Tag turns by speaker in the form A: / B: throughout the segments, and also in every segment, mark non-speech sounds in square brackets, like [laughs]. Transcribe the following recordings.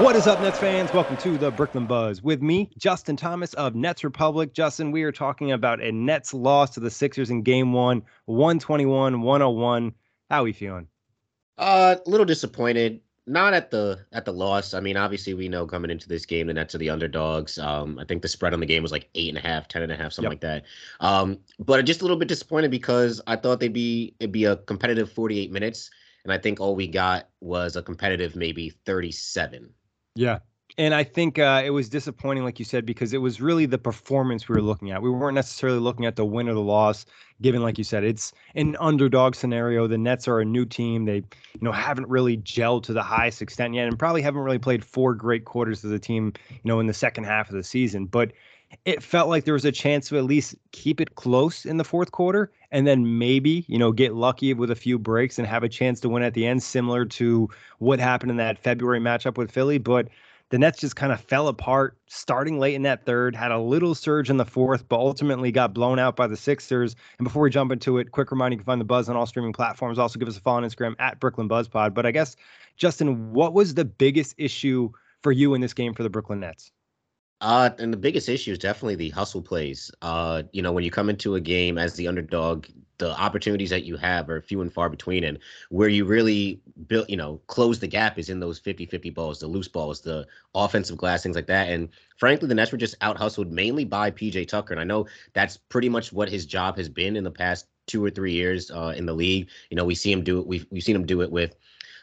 A: What is up, Nets fans? Welcome to the Brooklyn Buzz with me, Justin Thomas of Nets Republic. Justin, we are talking about a Nets loss to the Sixers in game one, 121 101. How are we feeling?
B: Uh, a little disappointed. Not at the at the loss. I mean, obviously we know coming into this game the Nets are the underdogs. Um, I think the spread on the game was like eight and a half, ten and a half, something yep. like that. Um, but just a little bit disappointed because I thought they'd be it'd be a competitive 48 minutes, and I think all we got was a competitive maybe 37.
A: Yeah. And I think uh, it was disappointing, like you said, because it was really the performance we were looking at. We weren't necessarily looking at the win or the loss, given, like you said, it's an underdog scenario. The Nets are a new team. They, you know, haven't really gelled to the highest extent yet, and probably haven't really played four great quarters as a team, you know, in the second half of the season. But it felt like there was a chance to at least keep it close in the fourth quarter and then maybe, you know, get lucky with a few breaks and have a chance to win at the end, similar to what happened in that February matchup with Philly. But the Nets just kind of fell apart starting late in that third, had a little surge in the fourth, but ultimately got blown out by the Sixers. And before we jump into it, quick reminder you can find the buzz on all streaming platforms. Also, give us a follow on Instagram at Brooklyn Buzz Pod. But I guess, Justin, what was the biggest issue for you in this game for the Brooklyn Nets?
B: Uh, and the biggest issue is definitely the hustle plays. Uh, you know, when you come into a game as the underdog, the opportunities that you have are few and far between. And where you really build, you know, close the gap is in those 50 50 balls, the loose balls, the offensive glass, things like that. And frankly, the Nets were just out hustled mainly by PJ Tucker. And I know that's pretty much what his job has been in the past two or three years uh, in the league. You know, we see him do it. We've, we've seen him do it with,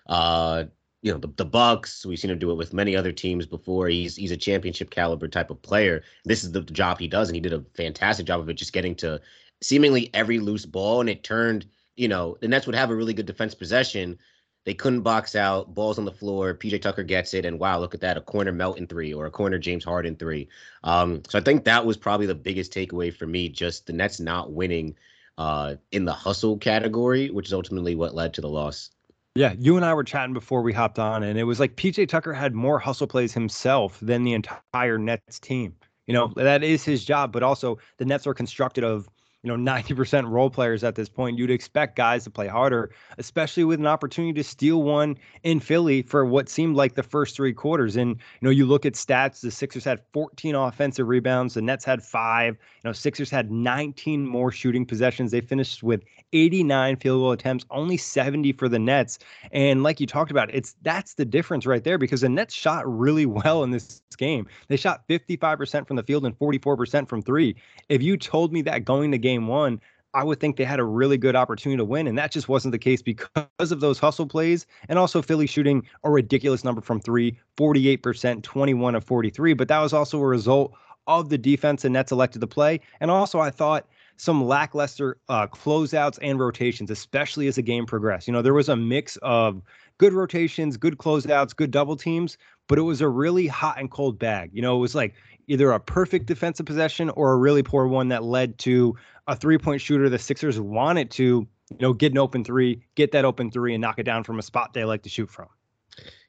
B: uh, you know the, the Bucks. We've seen him do it with many other teams before. He's he's a championship caliber type of player. This is the job he does, and he did a fantastic job of it, just getting to seemingly every loose ball, and it turned. You know the Nets would have a really good defense possession. They couldn't box out balls on the floor. PJ Tucker gets it, and wow, look at that—a corner Melton three or a corner James Harden three. Um, so I think that was probably the biggest takeaway for me. Just the Nets not winning uh, in the hustle category, which is ultimately what led to the loss.
A: Yeah, you and I were chatting before we hopped on, and it was like PJ Tucker had more hustle plays himself than the entire Nets team. You know, mm-hmm. that is his job, but also the Nets are constructed of you know 90% role players at this point you'd expect guys to play harder especially with an opportunity to steal one in philly for what seemed like the first three quarters. And you know you look at stats the sixers had 14 offensive rebounds the nets had five you know sixers had 19 more shooting possessions. They finished with 89 field goal attempts only 70 for the nets. And like you talked about it's that's the difference right there because the nets shot really [laughs] well in this game. They shot 55% from the field and 44% from three. If you told me that going to game one, I would think they had a really good opportunity to win. And that just wasn't the case because of those hustle plays. And also Philly shooting a ridiculous number from three, 48%, 21 of 43. But that was also a result of the defense and Nets elected to play. And also, I thought some lackluster uh, closeouts and rotations, especially as the game progressed. You know, there was a mix of good rotations, good closeouts, good double teams, but it was a really hot and cold bag. You know, it was like either a perfect defensive possession or a really poor one that led to a three point shooter the Sixers wanted to, you know, get an open three, get that open three, and knock it down from a spot they like to shoot from.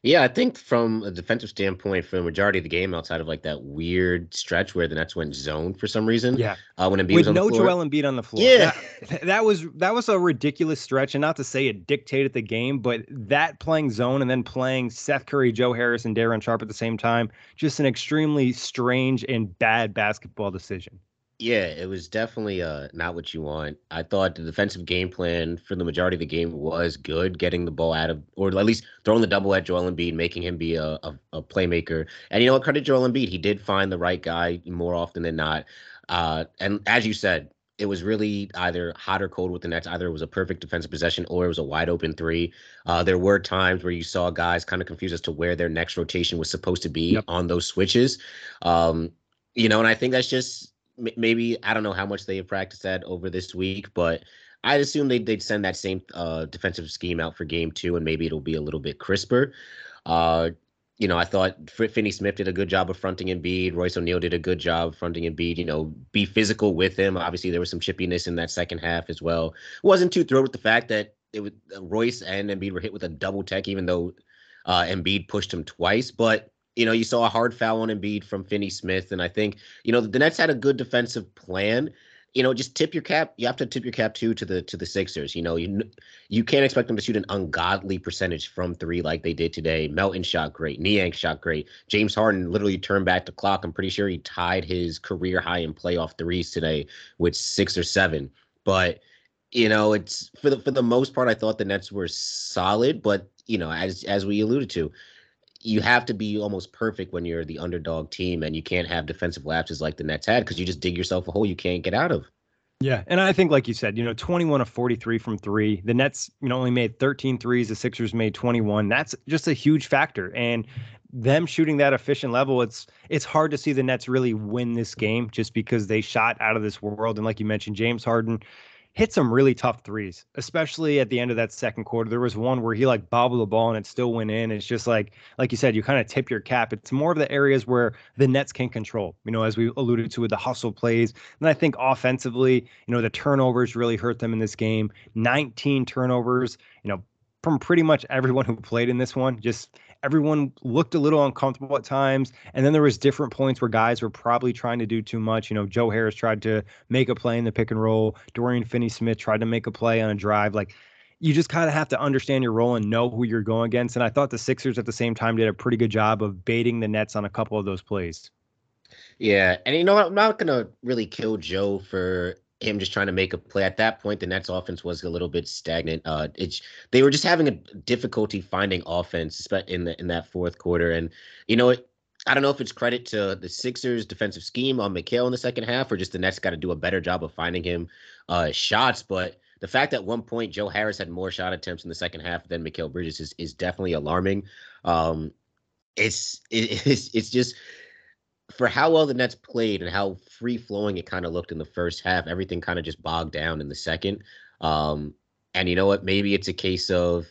B: Yeah, I think from a defensive standpoint, for the majority of the game, outside of like that weird stretch where the Nets went zone for some reason,
A: yeah,
B: uh, when Embiid
A: with
B: was on
A: no
B: the floor,
A: Joel Embiid on the floor,
B: Yeah.
A: that, [laughs] that was that was a ridiculous stretch, and not to say it dictated the game, but that playing zone and then playing Seth Curry, Joe Harris, and Day'Ron Sharpe at the same time, just an extremely strange and bad basketball decision.
B: Yeah, it was definitely uh not what you want. I thought the defensive game plan for the majority of the game was good, getting the ball out of, or at least throwing the double at Joel Embiid, making him be a, a, a playmaker. And you know what? Credit Joel Embiid, he did find the right guy more often than not. Uh, and as you said, it was really either hot or cold with the Nets. Either it was a perfect defensive possession or it was a wide open three. Uh, there were times where you saw guys kind of confused as to where their next rotation was supposed to be
A: Yep.
B: on those switches. Um, you know, and I think that's just maybe I don't know how much they have practiced that over this week, but I'd assume they'd, they'd send that same uh, defensive scheme out for game two, and maybe it'll be a little bit crisper. Uh, you know, I thought Finney Smith did a good job of fronting Embiid. Royce O'Neale did a good job fronting Embiid. You know, be physical with him. Obviously, there was some chippiness in that second half as well. Wasn't too thrilled with the fact that it was uh, Royce and Embiid were hit with a double tech, even though uh, Embiid pushed him twice. But you know, you saw a hard foul on Embiid from Finney Smith, and I think you know the Nets had a good defensive plan. You know, just tip your cap. You have to tip your cap too to the to the Sixers. You know, you you can't expect them to shoot an ungodly percentage from three like they did today. Melton shot great. Niang shot great. James Harden literally turned back the clock. I'm pretty sure he tied his career high in playoff threes today with six or seven. But you know, it's for the for the most part, I thought the Nets were solid. But you know, as as we alluded to, you have to be almost perfect when you're the underdog team, and you can't have defensive lapses like the Nets had because you just dig yourself a hole you can't get out of.
A: Yeah. And I think, like you said, you know, 21 of 43 from three. The Nets, you know, only made 13 threes. The Sixers made 21. That's just a huge factor. And them shooting that efficient level, it's it's hard to see the Nets really win this game just because they shot out of this world. And like you mentioned, James Harden hit some really tough threes, especially at the end of that second quarter. There was one where he like bobbled the ball and it still went in. It's just like, like you said, you kind of tip your cap. It's more of the areas where the Nets can control, you know, as we alluded to with the hustle plays. And I think offensively, you know, the turnovers really hurt them in this game. 19 turnovers, you know, from pretty much everyone who played in this one. Just everyone looked a little uncomfortable at times. And then there was different points where guys were probably trying to do too much. You know, Joe Harris tried to make a play in the pick and roll. Dorian Finney-Smith tried to make a play on a drive. Like you just kind of have to understand your role and know who you're going against. And I thought the Sixers at the same time did a pretty good job of baiting the Nets on a couple of those plays.
B: Yeah, and you know? I'm not gonna really kill Joe for him just trying to make a play. At that point, the Nets offense was a little bit stagnant. Uh, it's they were just having a difficulty finding offense in the in that fourth quarter. And you know what? I don't know if it's credit to the Sixers defensive scheme on Mikal in the second half, or just the Nets got to do a better job of finding him uh, shots. But the fact that at one point Joe Harris had more shot attempts in the second half than Mikal Bridges is is definitely alarming. Um, it's it, [laughs] it's it's just for how well the Nets played and how free flowing it kind of looked in the first half, everything kind of just bogged down in the second. Um, and you know what? Maybe it's a case of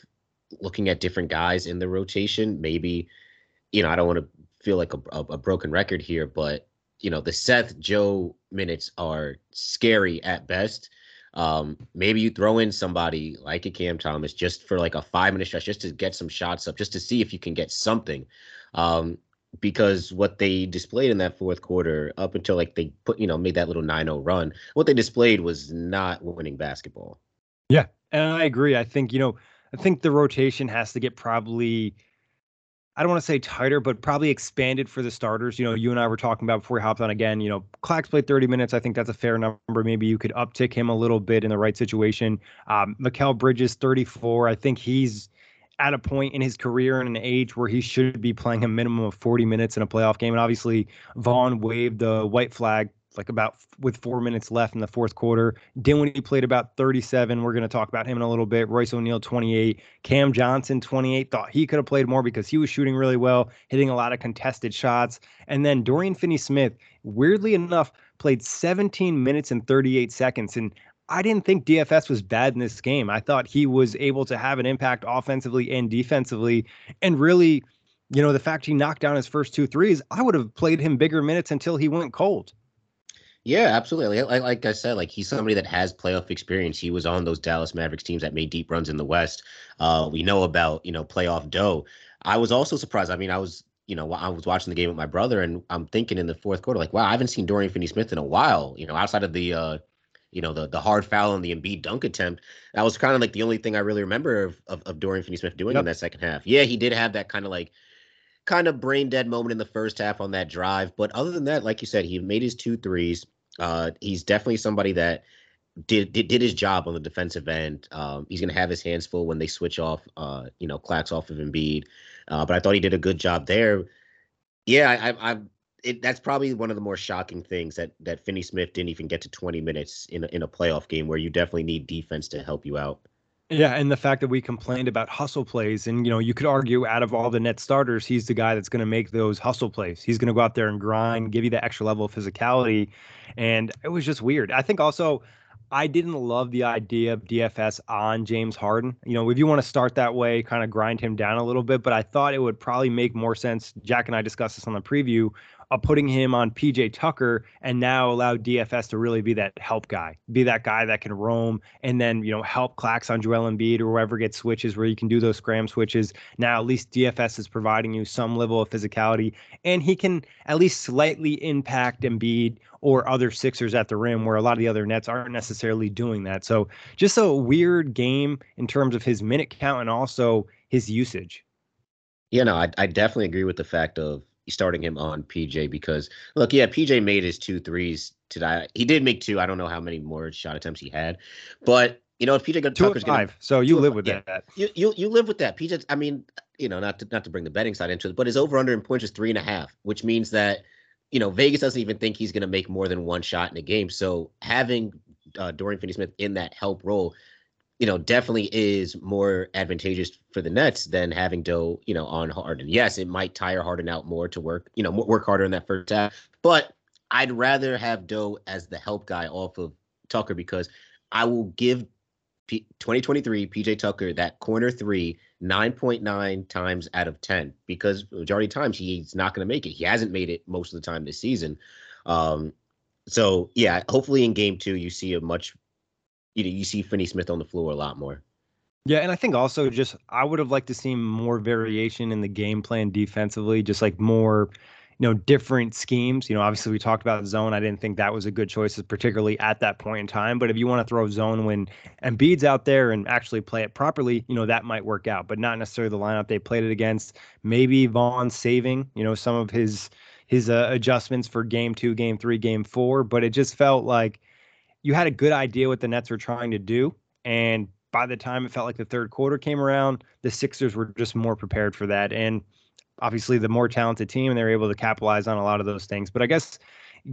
B: looking at different guys in the rotation. Maybe, you know, I don't want to feel like a, a, a broken record here, but you know, the Seth Joe minutes are scary at best. Um, maybe you throw in somebody like a Cam Thomas just for like a five minute stretch, just to get some shots up, just to see if you can get something. Um, because what they displayed in that fourth quarter up until like they put you know made that little 9-0 run what they displayed was not winning basketball
A: Yeah, and I agree. I think you know, I think the rotation has to get probably. I don't want to say tighter, but probably expanded for the starters. You know, you and I were talking about before we hopped on again. You know, Clax played 30 minutes. I think that's a fair number. Maybe you could uptick him a little bit in the right situation. Um, Mikal Bridges, 34. I think he's at a point in his career and an age where he should be playing a minimum of 40 minutes in a playoff game. And obviously, Vaughn waved the white flag like about with four minutes left in the fourth quarter. Dinwiddie played about 37. We're going to talk about him in a little bit. Royce O'Neale, 28. Cam Johnson, 28. Thought he could have played more because he was shooting really well, hitting a lot of contested shots. And then Dorian Finney Smith, weirdly enough, played 17 minutes and 38 seconds. And I didn't think DFS was bad in this game. I thought he was able to have an impact offensively and defensively. And really, you know, the fact he knocked down his first two threes, I would have played him bigger minutes until he went cold.
B: Yeah, absolutely. Like, like I said, like he's somebody that has playoff experience. He was on those Dallas Mavericks teams that made deep runs in the West. Uh, we know about you know playoff Doe. I was also surprised. I mean, I was you know, I was watching the game with my brother, and I'm thinking in the fourth quarter, like, wow, I haven't seen Dorian Finney-Smith in a while. You know, outside of the, uh, you know, the the hard foul and the Embiid dunk attempt, that was kind of like the only thing I really remember of of, of Dorian Finney-Smith doing yep. in that second half. Yeah, he did have that kind of like, kind of brain dead moment in the first half on that drive, but other than that, like you said, he made his two threes. Uh, he's definitely somebody that did, did did his job on the defensive end. Um, he's going to have his hands full when they switch off, uh, you know, Clax off of Embiid. Uh, but I thought he did a good job there. Yeah, I, I, it, that's probably one of the more shocking things that that Finney Smith didn't even get to 20 minutes in a, in a playoff game where you definitely need defense to help you out.
A: Yeah, and the fact that we complained about hustle plays, and you know, you could argue out of all the net starters, he's the guy that's going to make those hustle plays. He's going to go out there and grind, give you that extra level of physicality, and it was just weird. I think also I didn't love the idea of DFS on James Harden. You know, if you want to start that way, kind of grind him down a little bit, but I thought it would probably make more sense. Jack and I discussed this on the preview of putting him on PJ Tucker and now allow DFS to really be that help guy, be that guy that can roam and then, you know, help Clax on Joel Embiid or whoever gets switches where you can do those scram switches. Now, at least DFS is providing you some level of physicality and he can at least slightly impact Embiid or other Sixers at the rim, where a lot of the other Nets aren't necessarily doing that. So just a weird game in terms of his minute count and also his usage.
B: Yeah, no, I, I definitely agree with the fact of starting him on PJ because look, yeah, PJ made his two threes today. He did make two. I don't know how many more shot attempts he had, but you know, if PJ
A: got Tucker's five, gonna, so you live with yeah, that.
B: You, you you live with that. PJ, I mean, you know, not to not to bring the betting side into it, but his over under in points is three and a half, which means that you know, Vegas doesn't even think he's going to make more than one shot in a game. So having uh, Dorian Finney-Smith in that help role, you know, definitely is more advantageous for the Nets than having Doe, you know, on Harden. Yes, it might tire Harden out more to work, you know, work harder in that first half, but I'd rather have Doe as the help guy off of Tucker because I will give P- 2023 PJ Tucker that corner three 9.9 times out of 10 because majority of times he's not going to make it. He hasn't made it most of the time this season. Um, so yeah, hopefully in game two you see a much, you know, you see Finney Smith on the floor a lot more.
A: Yeah, and I think also just I would have liked to see more variation in the game plan defensively, just like more you know different schemes. You know, obviously we talked about zone. I didn't think that was a good choice, particularly at that point in time. But if you want to throw zone when Embiid's out there and actually play it properly, you know that might work out. But not necessarily the lineup they played it against. Maybe Vaughn saving you know some of his his uh, adjustments for game two, game three, game four. But it just felt like you had a good idea what the Nets were trying to do, and by the time it felt like the third quarter came around, the Sixers were just more prepared for that. And obviously the more talented team and they're able to capitalize on a lot of those things. But I guess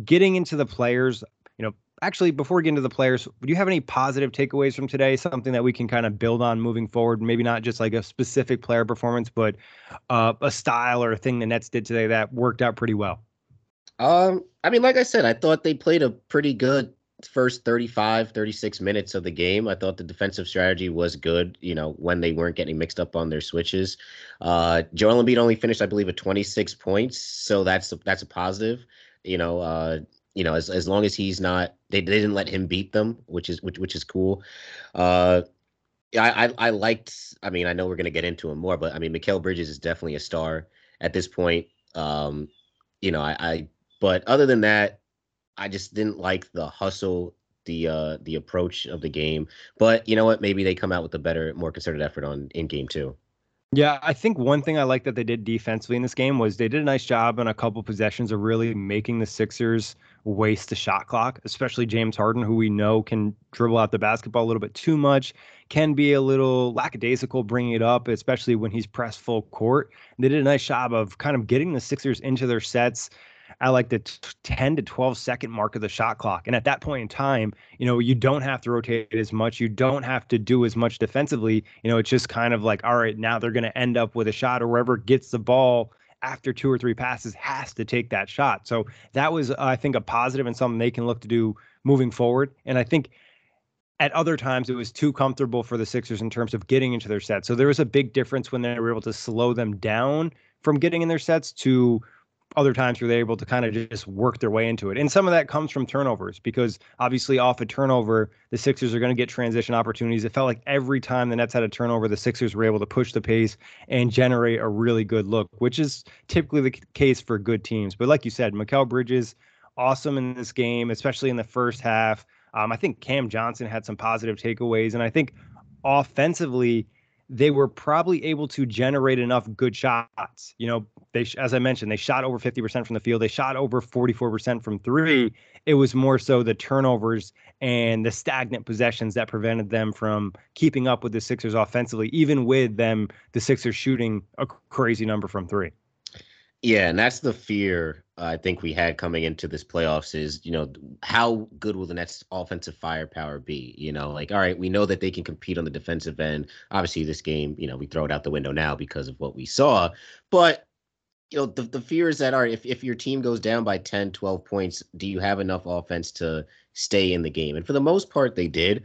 A: getting into the players, you know, actually before we get into the players, do you have any positive takeaways from today? Something that we can kind of build on moving forward? Maybe not just like a specific player performance, but uh, a style or a thing the Nets did today that worked out pretty well.
B: Um, I mean, like I said, I thought they played a pretty good first 35 36 minutes of the game i thought the defensive strategy was good you know when they weren't getting mixed up on their switches uh joel Embiid only finished i believe at 26 points so that's a, that's a positive you know uh you know as, as long as he's not they, they didn't let him beat them which is which, which is cool uh I, I, I liked. I mean, I know we're gonna get into him more, but I mean, Mikal Bridges is definitely a star at this point. Um, you know, I, I but other than that, I just didn't like the hustle, the uh the approach of the game. But you know what? Maybe they come out with a better, more concerted effort on in game two.
A: Yeah, I think one thing I like that they did defensively in this game was they did a nice job on a couple possessions of really making the Sixers waste the shot clock, especially James Harden, who we know can dribble out the basketball a little bit too much, can be a little lackadaisical bringing it up, especially when he's pressed full court. They did a nice job of kind of getting the Sixers into their sets, at like the t- 10 to 12 second mark of the shot clock. And at that point in time, you know, you don't have to rotate as much. You don't have to do as much defensively. You know, it's just kind of like, all right, now they're going to end up with a shot or whoever gets the ball after two or three passes has to take that shot. So that was, uh, I think, a positive and something they can look to do moving forward. And I think at other times it was too comfortable for the Sixers in terms of getting into their sets. So there was a big difference when they were able to slow them down from getting in their sets to other times where they're able to kind of just work their way into it. And some of that comes from turnovers because obviously off a turnover, the Sixers are going to get transition opportunities. It felt like every time the Nets had a turnover, the Sixers were able to push the pace and generate a really good look, which is typically the case for good teams. But like you said, Mikal Bridges, awesome in this game, especially in the first half. Um, I think Cam Johnson had some positive takeaways. And I think offensively, they were probably able to generate enough good shots. You know, they as I mentioned, they shot over 50% from the field. They shot over 44% from 3. It was more so the turnovers and the stagnant possessions that prevented them from keeping up with the Sixers offensively even with them the Sixers shooting a crazy number from 3.
B: Yeah, and that's the fear I think we had coming into this playoffs is, you know, how good will the Nets offensive firepower be? You know, like, all right, we know that they can compete on the defensive end. Obviously, this game, you know, we throw it out the window now because of what we saw. But, you know, the, the fear is that, all right, if, if your team goes down by 10, 12 points, do you have enough offense to stay in the game? And for the most part, they did.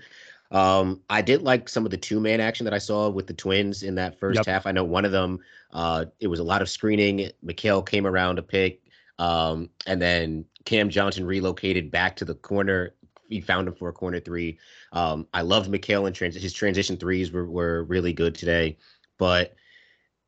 B: Um, I did like some of the two man action that I saw with the Twins in that first yep. half. I know one of them, uh, it was a lot of screening. Mikal came around a pick, um, and then Cam Johnson relocated back to the corner. He found him for a corner three. Um, I loved Mikal and his transition threes were, were really good today. But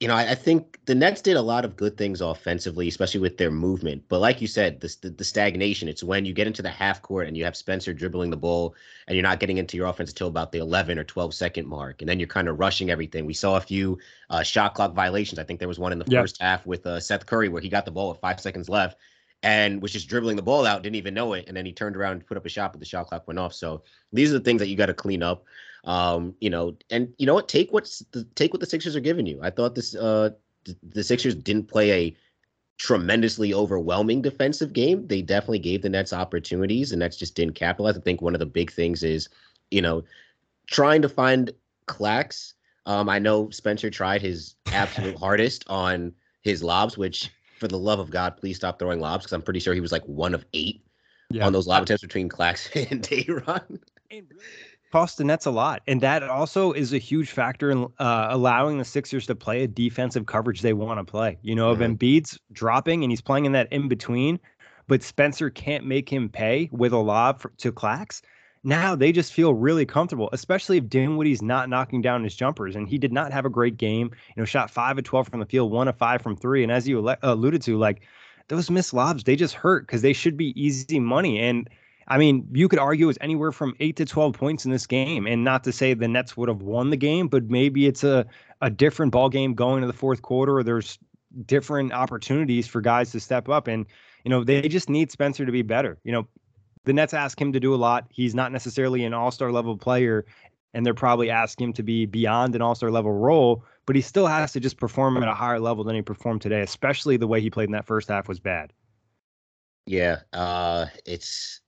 B: you know, I, I, think the Nets did a lot of good things offensively, especially with their movement. But like you said, the, the, the stagnation, it's when you get into the half court and you have Spencer dribbling the ball and you're not getting into your offense until about the 11 or 12 second mark. And then you're kind of rushing everything. We saw a few uh, shot clock violations. I think there was one in the yep. first half with uh, Seth Curry where he got the ball with five seconds left and was just dribbling the ball out, didn't even know it. And then he turned around and put up a shot, but the shot clock went off. So these are the things that you got to clean up. Um, you know, and you know what? Take what's the take what the Sixers are giving you. I thought this uh the Sixers didn't play a tremendously overwhelming defensive game. They definitely gave the Nets opportunities, and Nets just didn't capitalize. I think one of the big things is, you know, trying to find Clax. Um, I know Spencer tried his absolute [laughs] hardest on his lobs, which, for the love of God, please stop throwing lobs because I'm pretty sure he was like one of eight yeah. on those lob attempts between Claxton [laughs] and Day'Ron
A: cost the Nets a lot. And that also is a huge factor in uh, allowing the Sixers to play a defensive coverage they want to play. You know, mm-hmm. if Embiid's dropping and he's playing in that in between, but Spencer can't make him pay with a lob for, to Clax. Now they just feel really comfortable, especially if Dinwiddie's not knocking down his jumpers. And he did not have a great game. You know, shot five of 12 from the field, one of five from three. And as you alluded to, like those missed lobs, they just hurt because they should be easy money. And I mean, you could argue it's anywhere from eight to 12 points in this game. And not to say the Nets would have won the game, but maybe it's a, a different ball game going to the fourth quarter, or there's different opportunities for guys to step up. And, you know, they just need Spencer to be better. You know, the Nets ask him to do a lot. He's not necessarily an all star level player, and they're probably asking him to be beyond an all star level role, but he still has to just perform at a higher level than he performed today, especially the way he played in that first half was bad.
B: Yeah, uh, it's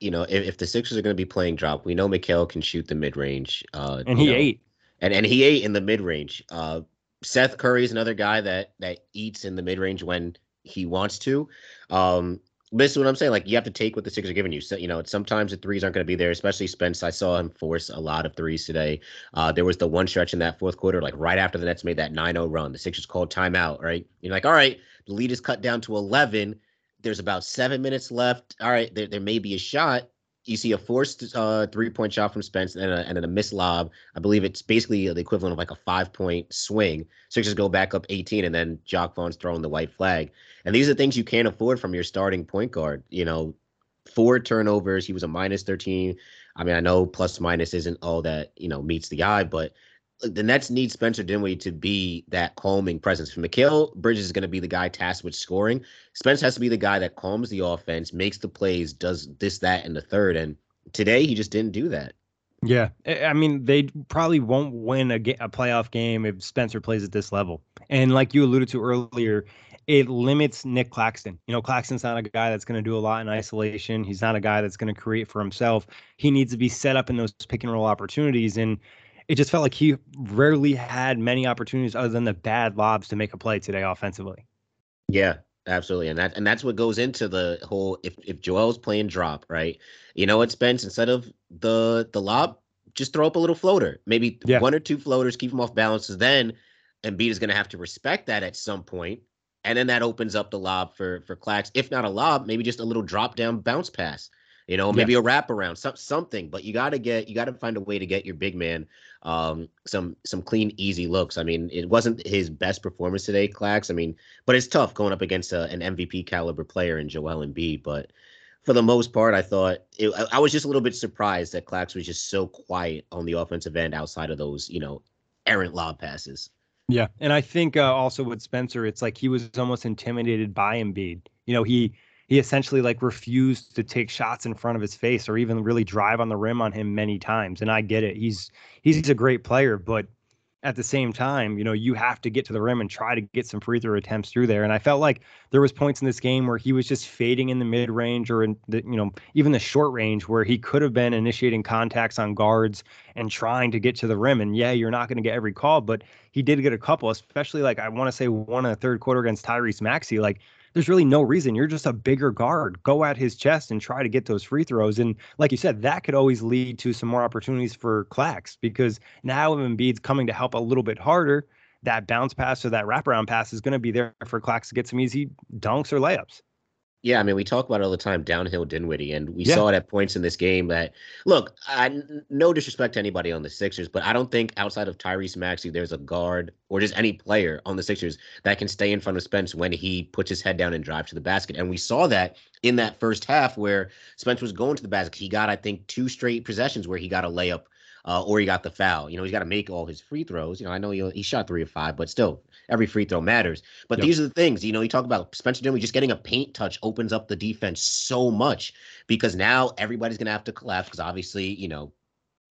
B: you know, if, if the Sixers are going to be playing drop, we know Mikal can shoot the mid range. Uh,
A: and he
B: know,
A: ate.
B: And and he ate in the mid range. Uh, Seth Curry is another guy that that eats in the mid range when he wants to. Um, this is what I'm saying. Like you have to take what the Sixers are giving you. So you know, sometimes the threes aren't going to be there. Especially Spence. I saw him force a lot of threes today. Uh, there was the one stretch in that fourth quarter, like right after the Nets made that 9-0 run. The Sixers called timeout. Right? You're like, all right, the lead is cut down to 11. There's about seven minutes left. All right, there, there may be a shot you see a forced uh, three point shot from Spence and, a, and then a missed lob. I believe it's basically the equivalent of like a five point swing. Sixers go back up 18, and then Jacque Vaughn's throwing the white flag. And these are things you can't afford from your starting point guard. You know, four turnovers. He was a minus 13. I mean, I know plus minus isn't all that, you know, meets the eye, but the Nets need Spencer Dinwiddie to be that calming presence. For Mikal Bridges is going to be the guy tasked with scoring. Spence has to be the guy that calms the offense, makes the plays, does this, that, and the third. And today he just didn't do that.
A: Yeah, I mean they probably won't win a, a playoff game if Spencer plays at this level. And like you alluded to earlier, it limits Nic Claxton. You know, Claxton's not a guy that's going to do a lot in isolation. He's not a guy that's going to create for himself. He needs to be set up in those pick and roll opportunities. And it just felt like he rarely had many opportunities other than the bad lobs to make a play today offensively.
B: Yeah, absolutely. And that and that's what goes into the whole if if Joel's playing drop, right? You know what, Spence, instead of the the lob, just throw up a little floater. Maybe yeah. one or two floaters, keep him off balance. Then Embiid is gonna have to respect that at some point And then that opens up the lob for for Clax. If not a lob, maybe just a little drop down bounce pass. You know, maybe yeah. a wraparound, some, something. But you got to get, you got to find a way to get your big man um, some some clean, easy looks. I mean, it wasn't his best performance today, Clax. I mean, but it's tough going up against a, an MVP caliber player in Joel Embiid. But for the most part, I thought it, I, I was just a little bit surprised that Clax was just so quiet on the offensive end outside of those, you know, errant lob passes.
A: Yeah, and I think uh, also with Spencer, it's like he was almost intimidated by Embiid. You know, he he essentially like refused to take shots in front of his face or even really drive on the rim on him many times. And I get it; he's he's a great player, but at the same time, you know, you have to get to the rim and try to get some free throw attempts through there. And I felt like there was points in this game where he was just fading in the mid range or in the, you know, even the short range where he could have been initiating contacts on guards and trying to get to the rim. And yeah, you're not going to get every call, but he did get a couple, especially like I want to say one in the third quarter against Tyrese Maxey. Like there's really no reason. You're just a bigger guard. Go at his chest and try to get those free throws. And like you said, that could always lead to some more opportunities for Clax because now if Embiid's coming to help a little bit harder, that bounce pass or that wraparound pass is going to be there for Clax to get some easy dunks or layups.
B: Yeah, I mean, we talk about it all the time, downhill Dinwiddie, and we yeah. saw it at points in this game that look, I, no disrespect to anybody on the Sixers, but I don't think outside of Tyrese Maxey, there's a guard or just any player on the Sixers that can stay in front of Spence when he puts his head down and drives to the basket. And we saw that in that first half where Spence was going to the basket. He got, I think, two straight possessions where he got a layup uh, or he got the foul. You know, he's got to make all his free throws. You know, I know he, he shot three or five, but still, every free throw matters. But yep. these are the things, you know, you talk about Spencer Dinwiddie just getting a paint touch opens up the defense so much because now everybody's going to have to collapse because obviously, you know,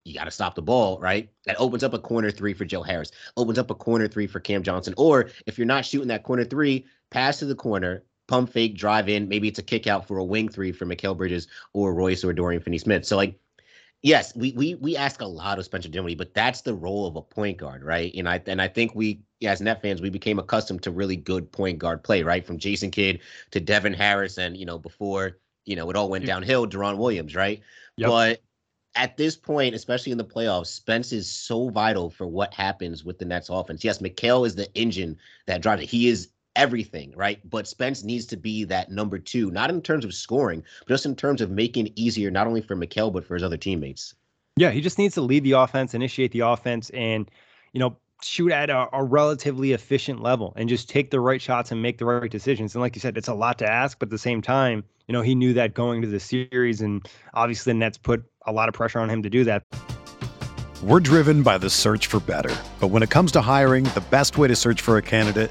B: you got to stop the ball, right? That opens up a corner three for Joe Harris, opens up a corner three for Cam Johnson. Or if you're not shooting that corner three, pass to the corner, pump fake, drive in. Maybe it's a kick out for a wing three for Mikal Bridges or Royce or Dorian Finney Smith. So, like, yes, we we we ask a lot of Spencer Dinwiddie, but that's the role of a point guard, right? And I and I think we as net fans we became accustomed to really good point guard play, right? From Jason Kidd to Devin Harris, and you know before you know it all went downhill, Deron Williams, right? Yep. But at this point, especially in the playoffs, Spence is so vital for what happens with the Nets offense. Yes, Mikal is the engine that drives it. He is everything, right? But Spence needs to be that number two, not in terms of scoring, but just in terms of making it easier, not only for Mikal, but for his other teammates.
A: Yeah, he just needs to lead the offense, initiate the offense, and, you know, shoot at a, a, relatively efficient level and just take the right shots and make the right decisions. And like you said, it's a lot to ask, but at the same time, you know, he knew that going to the series, and obviously the Nets put a lot of pressure on him to do that.
C: We're driven by the search for better. But when it comes to hiring, the best way to search for a candidate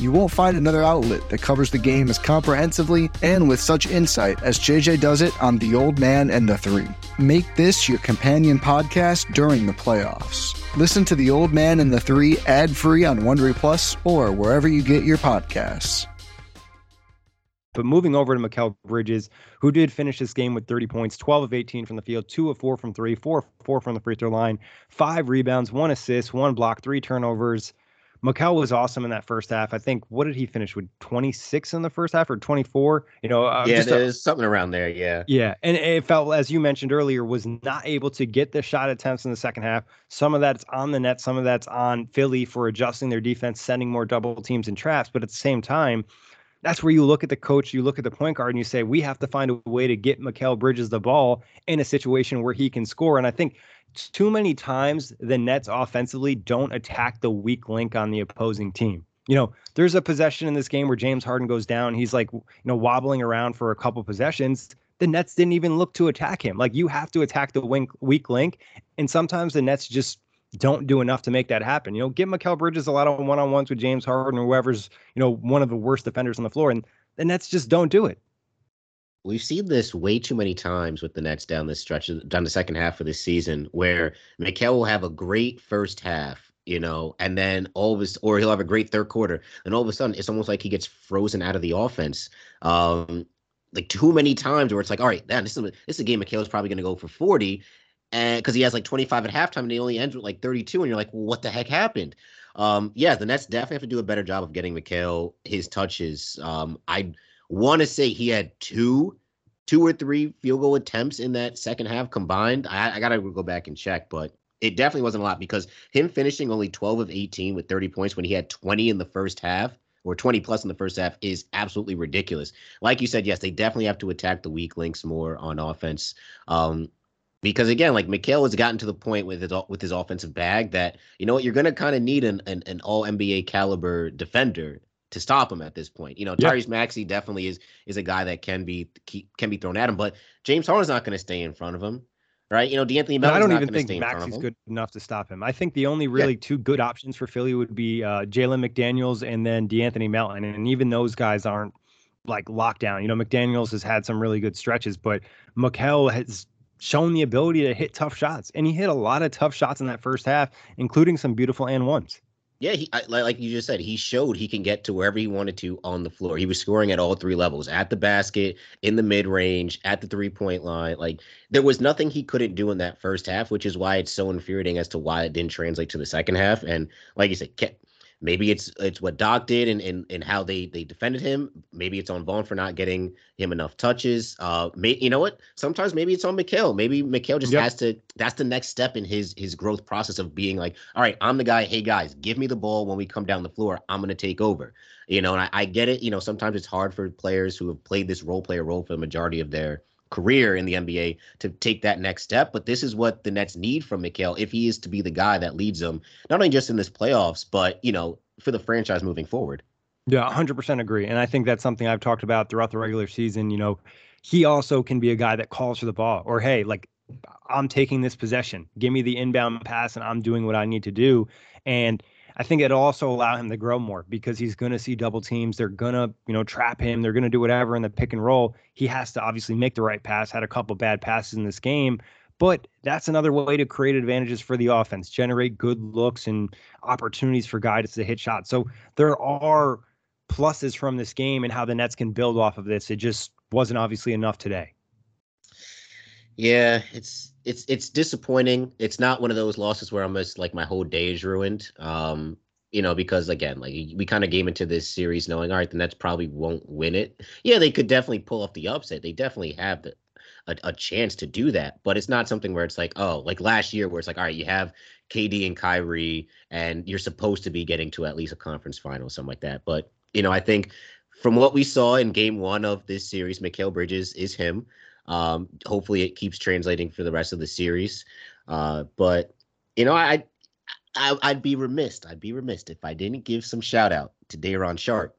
D: You won't find another outlet that covers the game as comprehensively and with such insight as JJ does it on The Old Man and the Three. Make this your companion podcast during the playoffs. Listen to The Old Man and the Three ad free on Wondery Plus or wherever you get your podcasts.
A: But moving over to Mikal Bridges, who did finish this game with 30 points, 12 of 18 from the field, two of four from three, four of four from the free throw line, five rebounds, one assist, one block, three turnovers. Mikal was awesome in that first half. I think what did he finish with 26 in the first half or 24? You know,
B: uh, yeah, there's a, something around there. Yeah,
A: yeah, and it felt as you mentioned earlier was not able to get the shot attempts in the second half. Some of that's on the net, some of that's on Philly for adjusting their defense, sending more double teams and traps. But at the same time, that's where you look at the coach, you look at the point guard, and you say, we have to find a way to get Mikal Bridges the ball in a situation where he can score. And I think too many times the Nets offensively don't attack the weak link on the opposing team. You know, there's a possession in this game where James Harden goes down. He's like, you know, wobbling around for a couple possessions. The Nets didn't even look to attack him. Like you have to attack the weak link. And sometimes the Nets just don't do enough to make that happen. You know, give Mikal Bridges a lot of one on ones with James Harden or whoever's, you know, one of the worst defenders on the floor. And the Nets just don't do it.
B: We've seen this way too many times with the Nets down this stretch, down the second half of this season, where Mikal will have a great first half, you know, and then all of his, or he'll have a great third quarter, and all of a sudden it's almost like he gets frozen out of the offense. Um, like too many times where it's like, all right, man, this is a, this is a game Mikal's probably going to go for 40, and because he has like 25 at halftime and he only ends with like 32 and you're like well, what the heck happened um yeah the nets definitely have to do a better job of getting Mikal his touches um i want to say he had two two or three field goal attempts in that second half combined I, I gotta go back and check but it definitely wasn't a lot because him finishing only 12 of 18 with 30 points when he had 20 in the first half or 20 plus in the first half is absolutely ridiculous. Like you said, yes, they definitely have to attack the weak links more on offense. Um, because again, like Mikal has gotten to the point with his with his offensive bag that you know what you're going to kind of need an, an, an all NBA caliber defender to stop him at this point. You know, Tyrese Maxey definitely is is a guy that can be can be thrown at him, but James Harden's not going to stay in front of him. Right, you know, De'Anthony Melton's
A: I don't even think Maxey's good enough to stop him. I think the only really yeah. two good options for Philly would be uh, Jalen McDaniels and then De'Anthony Melton, and even those guys aren't like lockdown. You know, McDaniels has had some really good stretches, but Mikal has shown the ability to hit tough shots, and he hit a lot of tough shots in that first half, including some beautiful and ones.
B: Yeah, he like you just said, he showed he can get to wherever he wanted to on the floor. He was scoring at all three levels, at the basket, in the mid range, at the three point line. Like there was nothing he couldn't do in that first half, which is why it's so infuriating as to why it didn't translate to the second half. And like you said, Maybe it's it's what Doc did and and, and how they they defended him. Maybe it's on Vaughn for not getting him enough touches. Uh, may, you know what? Sometimes maybe it's on Mikal. Maybe Mikal just yep. has to. That's the next step in his his growth process of being like, all right, I'm the guy. Hey guys, give me the ball when we come down the floor. I'm gonna take over. You know, and I, I get it. You know, sometimes it's hard for players who have played this role player role for the majority of their career in the NBA to take that next step. But this is what the Nets need from Mikal if he is to be the guy that leads them, not only just in this playoffs, but, you know, for the franchise moving forward.
A: Yeah, 100% agree. And I think that's something I've talked about throughout the regular season. You know, he also can be a guy that calls for the ball or, hey, like, I'm taking this possession. Give me the inbound pass and I'm doing what I need to do. And I think it'll also allow him to grow more because he's going to see double teams. They're going to, you know, trap him. They're going to do whatever in the pick and roll. He has to obviously make the right pass. Had a couple bad passes in this game, but that's another way to create advantages for the offense, generate good looks and opportunities for guys to hit shots. So there are pluses from this game and how the Nets can build off of this. It just wasn't obviously enough today.
B: Yeah, it's it's it's disappointing. It's not one of those losses where I'm almost like my whole day is ruined. Um, you know, because again, like we kind of came into this series knowing, all right, the Nets probably won't win it. Yeah, they could definitely pull off the upset. They definitely have the, a, a chance to do that, but it's not something where it's like, oh, like last year where it's like, all right, you have KD and Kyrie, and you're supposed to be getting to at least a conference final, something like that. But you know, I think from what we saw in Game One of this series, Mikal Bridges is him. Um, hopefully, it keeps translating for the rest of the series. Uh, but you know, I, I I'd be remiss. I'd be remiss if I didn't give some shout out to Day'Ron Sharpe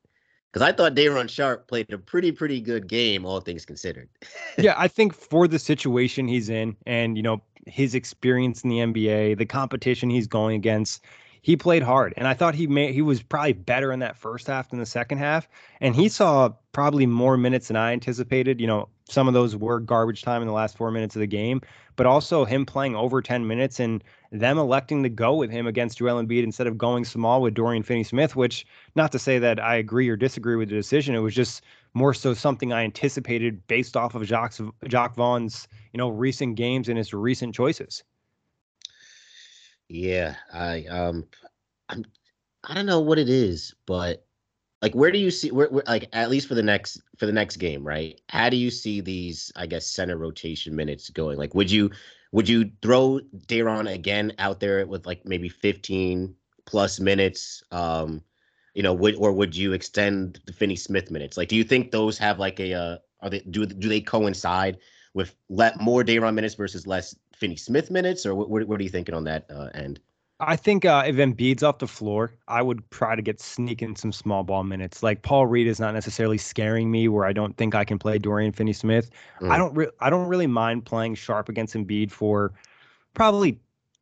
B: because I thought Day'Ron Sharpe played a pretty pretty good game, all things considered. [laughs]
A: yeah, I think for the situation he's in, and you know his experience in the NBA, the competition he's going against, he played hard, and I thought he made he was probably better in that first half than the second half, and he saw probably more minutes than I anticipated. You know, some of those were garbage time in the last four minutes of the game, but also him playing over 10 minutes and them electing to go with him against Joel Embiid instead of going small with Dorian Finney-Smith, which not to say that I agree or disagree with the decision. It was just more so something I anticipated based off of Jacques, Jacque Vaughn's, you know, recent games and his recent choices.
B: Yeah, I um I'm I don't know what it is, but like where do you see where, where, like at least for the next for the next game right? How do you see these i guess center rotation minutes going? Like would you would you throw Day'Ron again out there with like maybe 15 plus minutes um you know would or would you extend the Finney Smith minutes? Like do you think those have like a uh are they do do they coincide with let more Day'Ron minutes versus less Finney Smith minutes? Or what, what, what are you thinking on that uh, end
A: I think uh, if Embiid's off the floor, I would try to get sneaking some small ball minutes. Like Paul Reed is not necessarily scaring me, where I don't think I can play Dorian Finney-Smith. Mm. I don't. Re- I don't really mind playing Sharpe against Embiid for probably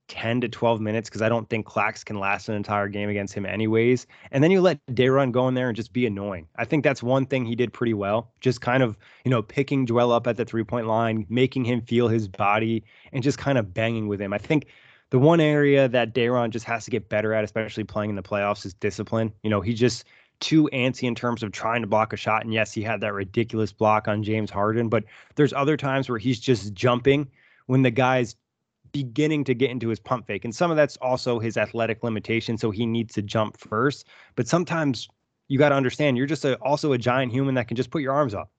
A: 10 to 12 minutes because I don't think Clax can last an entire game against him anyways. And then you let Day'Ron go in there and just be annoying. I think that's one thing he did pretty well. Just kind of, you know, picking Joel up at the three point line, making him feel his body and just kind of banging with him. I think the one area that Day'Ron just has to get better at, especially playing in the playoffs, is discipline. You know, he just too antsy in terms of trying to block a shot. And yes, he had that ridiculous block on James Harden, but there's other times where he's just jumping when the guy's beginning to get into his pump fake. And some of that's also his athletic limitation. So he needs to jump first. But sometimes you got to understand you're just a, also a giant human that can just put your arms up.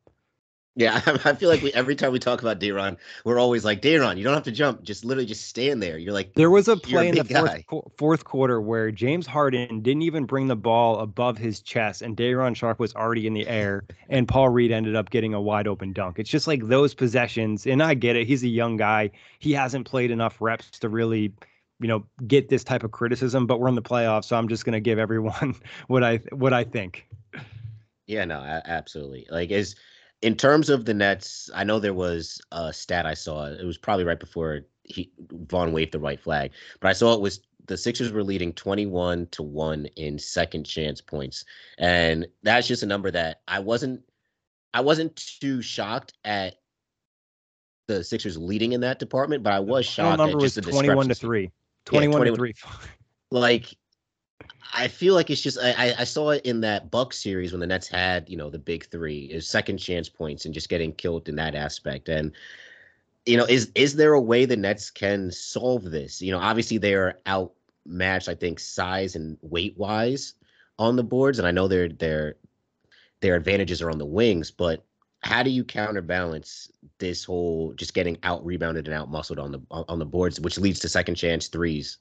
B: Yeah, [laughs] I feel like we every time we talk about Day'Ron, we're always like, Day'Ron. you don't have to jump, just literally just stand there. You're like,
A: there was a play a in the fourth, qu- fourth, quarter where James Harden didn't even bring the ball above his chest, and Day'Ron Sharpe was already in the air, and Paul Reed ended up getting a wide open dunk. It's just like those possessions, and I get it. He's a young guy; he hasn't played enough reps to really you know get this type of criticism but we're in the playoffs so i'm just going to give everyone [laughs] what i what i think
B: yeah no absolutely like is in terms of the Nets, I know there was a stat I saw. It was probably right before he Vaughn waved the right flag, but I saw it was the Sixers were leading 21 to 1 in second chance points. And that's just a number that I wasn't I wasn't too shocked at the Sixers leading in that department, but I was shocked
A: the number
B: was
A: 21 to 3. 21, yeah, 21 to 3.
B: Like I feel like it's just I, I saw it in that Buck series when the Nets had you know the big three is second chance points and just getting killed in that aspect. And you know is is there a way the Nets can solve this? You know obviously they are outmatched I think size and weight wise on the boards and I know their their their advantages are on the wings but how do you counterbalance this whole just getting out rebounded and out muscled on the on the boards which leads to second chance threes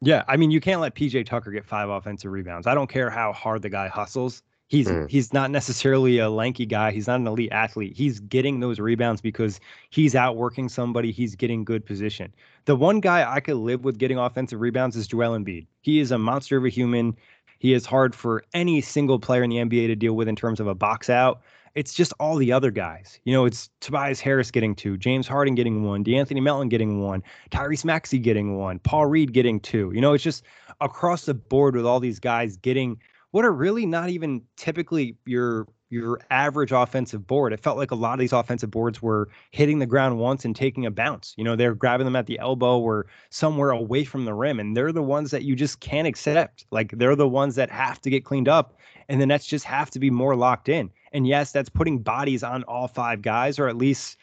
A: yeah, I mean, you can't let PJ Tucker get five offensive rebounds. I don't care how hard the guy hustles. He's mm. he's not necessarily a lanky guy. He's not an elite athlete. He's getting those rebounds because he's outworking somebody. He's getting good position. The one guy I could live with getting offensive rebounds is Joel Embiid. He is a monster of a human. He is hard for any single player in the NBA to deal with in terms of a box out it's just all the other guys. You know, it's Tobias Harris getting two, James Harden getting one, De'Anthony Melton getting one, Tyrese Maxey getting one, Paul Reed getting two. You know, it's just across the board with all these guys getting what are really not even typically your your average offensive board. It felt like a lot of these offensive boards were hitting the ground once and taking a bounce. You know, they're grabbing them at the elbow or somewhere away from the rim, and they're the ones that you just can't accept. Like they're the ones that have to get cleaned up, and the Nets just have to be more locked in. And yes, that's putting bodies on all five guys, or at least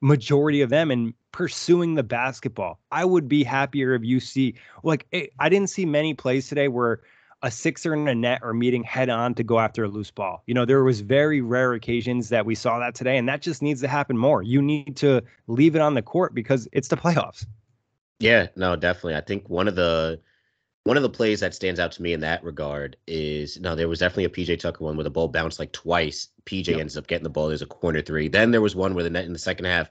A: majority of them, and pursuing the basketball. I would be happier if you see, like, eh, I didn't see many plays today where a sixer and a net are meeting head on to go after a loose ball. You know, there was very rare occasions that we saw that today, and that just needs to happen more. You need to leave it on the court because it's the playoffs.
B: Yeah, no, definitely. I think one of the one of the plays that stands out to me in that regard is no, there was definitely a PJ Tucker one where the ball bounced like twice. PJ yep. ends up getting the ball. There's a corner three. Then there was one where the net in the second half.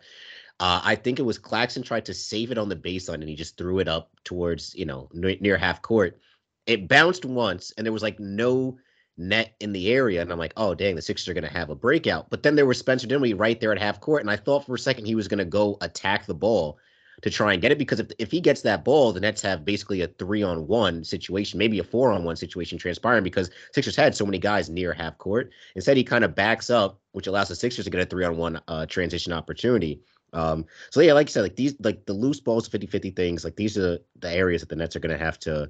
B: Uh, I think it was Claxton tried to save it on the baseline and he just threw it up towards you know n- near half court. It bounced once and there was like no net in the area, and I'm like, oh dang, the Sixers are gonna have a breakout. But then there was Spencer Dinwiddie right there at half court, and I thought for a second he was gonna go attack the ball to try and get it because if if he gets that ball, the Nets have basically a three on one situation, maybe a four on one situation transpiring because Sixers had so many guys near half court. Instead, he kind of backs up, which allows the Sixers to get a three on one uh, transition opportunity. Um, so yeah, like you said, like these, like the loose balls, 50 50 things, like these are the areas that the Nets are going to have to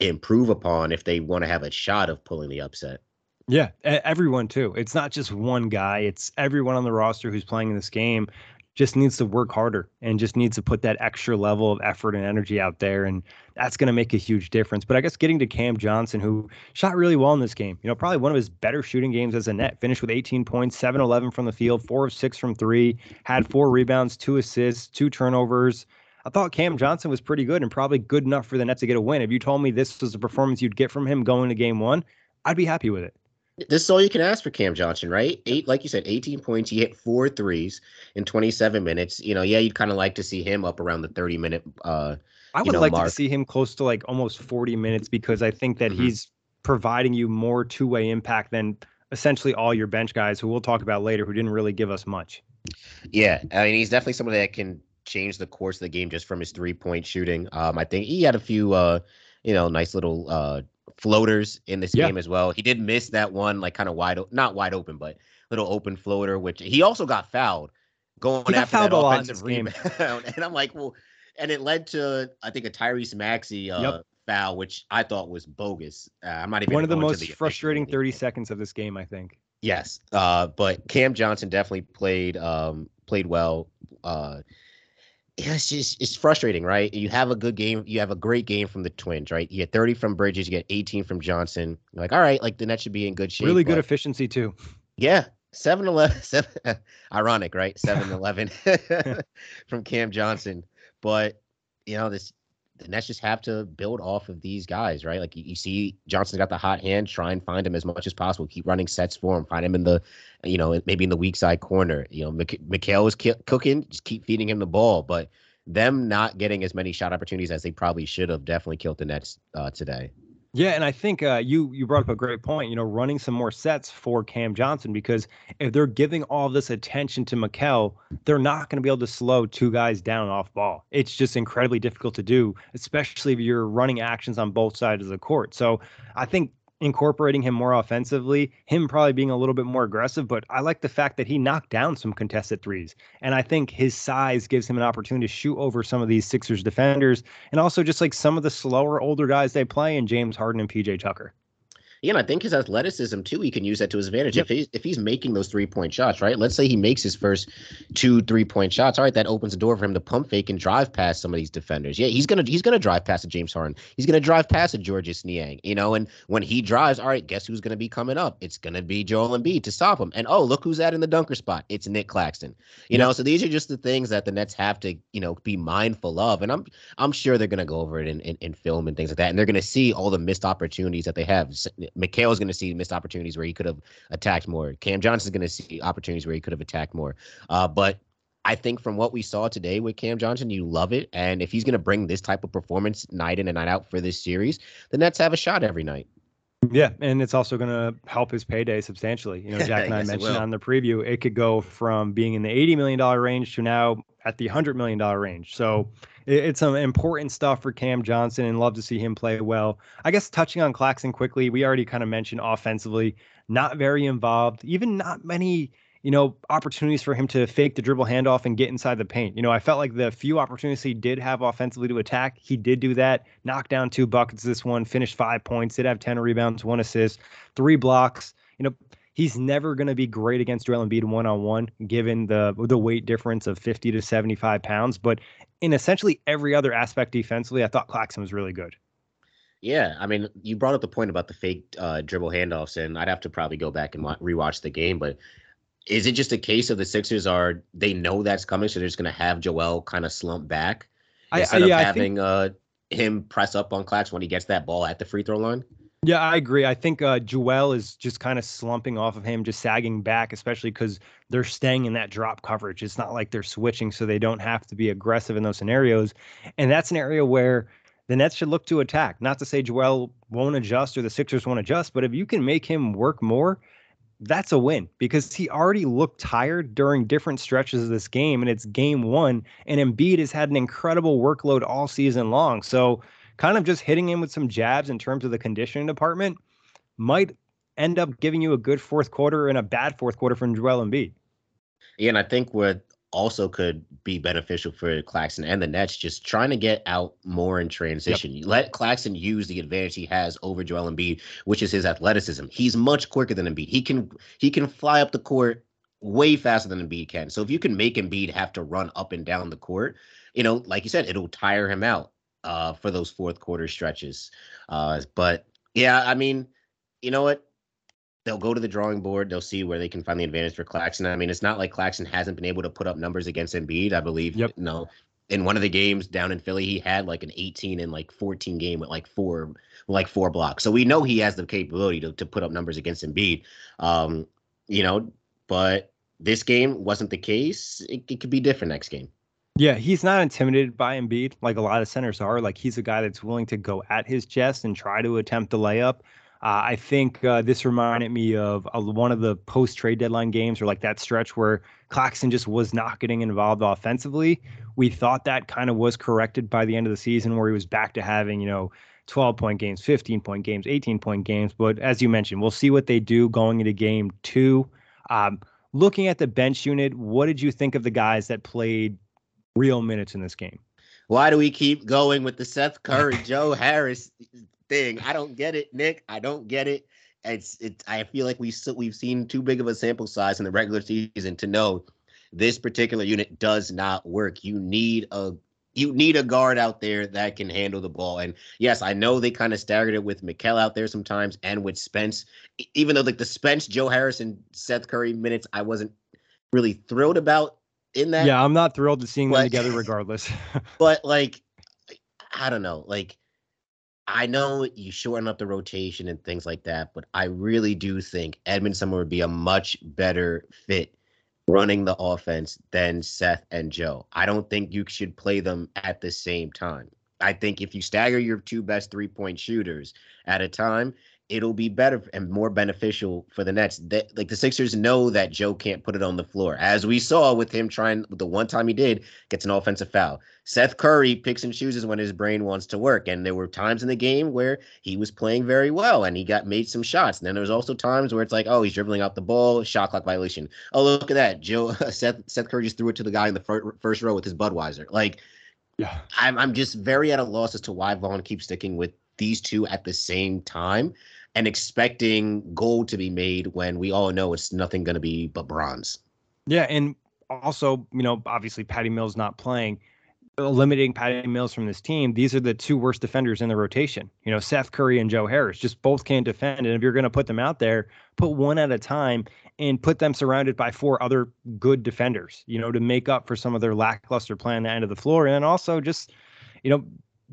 B: improve upon if they want to have a shot of pulling the upset.
A: Yeah, everyone too. It's not just one guy, it's everyone on the roster who's playing in this game just needs to work harder and just needs to put that extra level of effort and energy out there. And that's going to make a huge difference. But I guess getting to Cam Johnson, who shot really well in this game, you know, probably one of his better shooting games as a net, finished with 18 points, 7 11 from the field, 4 of 6 from three, had four rebounds, two assists, two turnovers. I thought Cam Johnson was pretty good and probably good enough for the Nets to get a win. If you told me this was the performance you'd get from him going to game one, I'd be happy with it.
B: This is all you can ask for Cam Johnson, right? Eight, like you said, 18 points. He hit four threes in 27 minutes. You know, yeah, you'd kind of like to see him up around the 30 minute. Uh,
A: I would know, like mark. to see him close to like almost 40 minutes because I think that mm-hmm. he's providing you more two way impact than essentially all your bench guys, who we'll talk about later, who didn't really give us much.
B: Yeah, I mean, he's definitely somebody that can change the course of the game just from his three point shooting. Um, I think he had a few, uh, you know, nice little uh floaters in this yeah. game as well. He did miss that one, like kind of wide, not wide open, but little open floater, which he also got fouled going he after that offensive rebound. [laughs] and I'm like, well, and it led to I think a Tyrese Maxey uh, yep. foul, which I thought was bogus. Uh, I'm not even
A: one of the most the frustrating 30 seconds of this game, I think.
B: Yes, uh, but Cam Johnson definitely played um, played well. Yeah, it's just it's frustrating, right? You have a good game, you have a great game from the Twins, right? You get 30 from Bridges, you get 18 from Johnson. You're like, all right, like the net should be in good shape.
A: Really good efficiency too.
B: Yeah, 7 11, [laughs] 7, [laughs] ironic, right? 7 11 [laughs] from Cam Johnson. But, you know, this the Nets just have to build off of these guys, right? Like you, you, see, Johnson's got the hot hand. Try and find him as much as possible. Keep running sets for him. Find him in the, you know, maybe in the weak side corner. You know, Mik- Mikal is ki- cooking. Just keep feeding him the ball. But them not getting as many shot opportunities as they probably should have definitely killed the Nets uh, today.
A: Yeah, and I think uh, you you brought up a great point. You know, running some more sets for Cam Johnson because if they're giving all this attention to Mikal, they're not going to be able to slow two guys down off ball. It's just incredibly difficult to do, especially if you're running actions on both sides of the court. So I think incorporating him more offensively, him probably being a little bit more aggressive, but I like the fact that he knocked down some contested threes. And I think his size gives him an opportunity to shoot over some of these Sixers defenders and also just like some of the slower older guys they play in James Harden and PJ Tucker.
B: Yeah, and I think his athleticism too, he can use that to his advantage. Yep. If he's if he's making those three point shots, right? Let's say he makes his first two three point shots. All right, that opens the door for him to pump fake and drive past some of these defenders. Yeah, he's gonna he's gonna drive past a James Harden. He's gonna drive past a Georges Niang. You know, and when he drives, all right, guess who's gonna be coming up? It's gonna be Joel Embiid to stop him. And oh, look who's at in the dunker spot. It's Nic Claxton. You yep. know, so these are just the things that the Nets have to you know be mindful of. And I'm I'm sure they're gonna go over it in, in, in film and things like that, and they're gonna see all the missed opportunities that they have. Mikal's gonna see missed opportunities where he could have attacked more. Cam Johnson's going to see opportunities where he could have attacked more. Uh, but I think from what we saw today with Cam Johnson, you love it. And if he's going to bring this type of performance night in and night out for this series, the Nets have a shot every night.
A: Yeah, and it's also going to help his payday substantially. You know, [laughs] Jack and I mentioned on the preview, it could go from being in the $80 million range to now at the $100 million range. So it's some important stuff for Cam Johnson and love to see him play well. I guess touching on Claxton quickly, we already kind of mentioned offensively, not very involved, even not many you know, opportunities for him to fake the dribble handoff and get inside the paint. You know, I felt like the few opportunities he did have offensively to attack, he did do that. Knocked down two buckets this one, finished five points, did have 10 rebounds, one assist, three blocks. You know, he's never going to be great against Joel Embiid one on one, given the the weight difference of 50 to 75 pounds. But in essentially every other aspect defensively, I thought Claxton was really good.
B: Yeah, I mean, you brought up the point about the fake uh, dribble handoffs, and I'd have to probably go back and rewatch the game. But is it just a case of the Sixers are they know that's coming, so they're just going to have Joel kind of slump back instead I, I, yeah, of having think, uh, him press up on Clax when he gets that ball at the free throw line?
A: Yeah, I agree. I think uh, Joel is just kind of slumping off of him, just sagging back, especially because they're staying in that drop coverage. It's not like they're switching, so they don't have to be aggressive in those scenarios. And that's an area where the Nets should look to attack. Not to say Joel won't adjust or the Sixers won't adjust, but if you can make him work more, that's a win because he already looked tired during different stretches of this game, and it's game one. And Embiid has had an incredible workload all season long. So, kind of just hitting him with some jabs in terms of the conditioning department might end up giving you a good fourth quarter and a bad fourth quarter from Joel Embiid.
B: Yeah, and I think what also could be beneficial for Claxton and the Nets, just trying to get out more in transition. Yep. Let Claxton use the advantage he has over Joel Embiid, which is his athleticism. He's much quicker than Embiid. He can he can fly up the court way faster than Embiid can. So if you can make Embiid have to run up and down the court, you know, like you said, it'll tire him out uh, for those fourth quarter stretches. Uh, but yeah, I mean, you know what? They'll go to the drawing board. They'll see where they can find the advantage for Claxton. I mean, it's not like Claxton hasn't been able to put up numbers against Embiid. I believe, yep. you know, in one of the games down in Philly, he had like an 18 and like 14 game with like four, like four blocks. So we know he has the capability to, to put up numbers against Embiid. Um, you know, but this game wasn't the case. It, it could be different next game.
A: Yeah, he's not intimidated by Embiid like a lot of centers are. Like he's a guy that's willing to go at his chest and try to attempt the layup. Uh, I think uh, this reminded me of one of the post trade deadline games or like that stretch where Claxton just was not getting involved offensively. We thought that kind of was corrected by the end of the season where he was back to having, you know, 12 point games, 15 point games, 18 point games. But as you mentioned, we'll see what they do going into game two. Um, looking at the bench unit, what did you think of the guys that played real minutes in this game?
B: Why do we keep going with the Seth Curry, Joe Harris thing. I don't get it, Nick. I don't get it. It's it. I feel like we we've seen too big of a sample size in the regular season to know this particular unit does not work. You need a you need a guard out there that can handle the ball. And yes, I know they kind of staggered it with Mikal out there sometimes and with Spence. Even though like the Spence, Joe Harrison, Seth Curry minutes, I wasn't really thrilled about in that.
A: Yeah, I'm not thrilled to seeing but, them together regardless. [laughs]
B: but like I don't know, like I know you shorten up the rotation and things like that, but I really do think Edmond Sumner would be a much better fit running the offense than Seth and Joe. I don't think you should play them at the same time. I think if you stagger your two best three point shooters at a time, it'll be better and more beneficial for the Nets. That like the Sixers know that Joe can't put it on the floor, as we saw with him trying the one time he did gets an offensive foul. Seth Curry picks and chooses when his brain wants to work, and there were times in the game where he was playing very well and he got made some shots. And then there was also times where it's like, oh, he's dribbling out the ball, shot clock violation. Oh, look at that, Joe [laughs] Seth Seth Curry just threw it to the guy in the fir- first row with his Budweiser. Like, yeah, I'm I'm just very at a loss as to why Vaughn keeps sticking with these two at the same time and expecting gold to be made when we all know it's nothing going to be but bronze.
A: Yeah, and also, you know, obviously Patty Mills not playing, eliminating Patty Mills from this team. These are the two worst defenders in the rotation. You know, Seth Curry and Joe Harris just both can't defend. And if you're going to put them out there, put one at a time and put them surrounded by four other good defenders. You know, to make up for some of their lackluster play on the end of the floor, and also just, you know,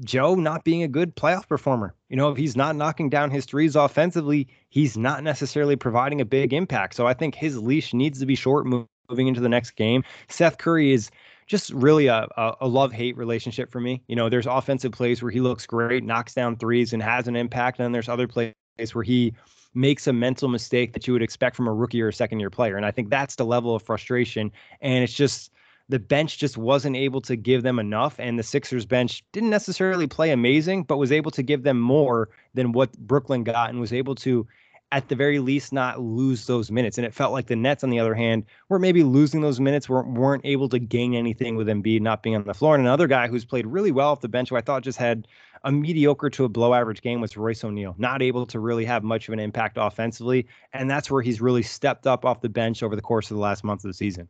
A: Joe not being a good playoff performer. You know, if he's not knocking down his threes offensively, he's not necessarily providing a big impact. So I think his leash needs to be short moving into the next game. Seth Curry is just really a, a, love hate relationship for me. You know, there's offensive plays where he looks great, knocks down threes, and has an impact. And then there's other plays where he makes a mental mistake that you would expect from a rookie or a second year player. And I think that's the level of frustration. And it's just, the bench just wasn't able to give them enough. And the Sixers bench didn't necessarily play amazing, but was able to give them more than what Brooklyn got and was able to, at the very least, not lose those minutes. And it felt like the Nets, on the other hand, were maybe losing those minutes, weren't, weren't able to gain anything with Embiid not being on the floor. And another guy who's played really well off the bench, who I thought just had a mediocre to a below average game was Royce O'Neale, not able to really have much of an impact offensively. And that's where he's really stepped up off the bench over the course of the last month of the season.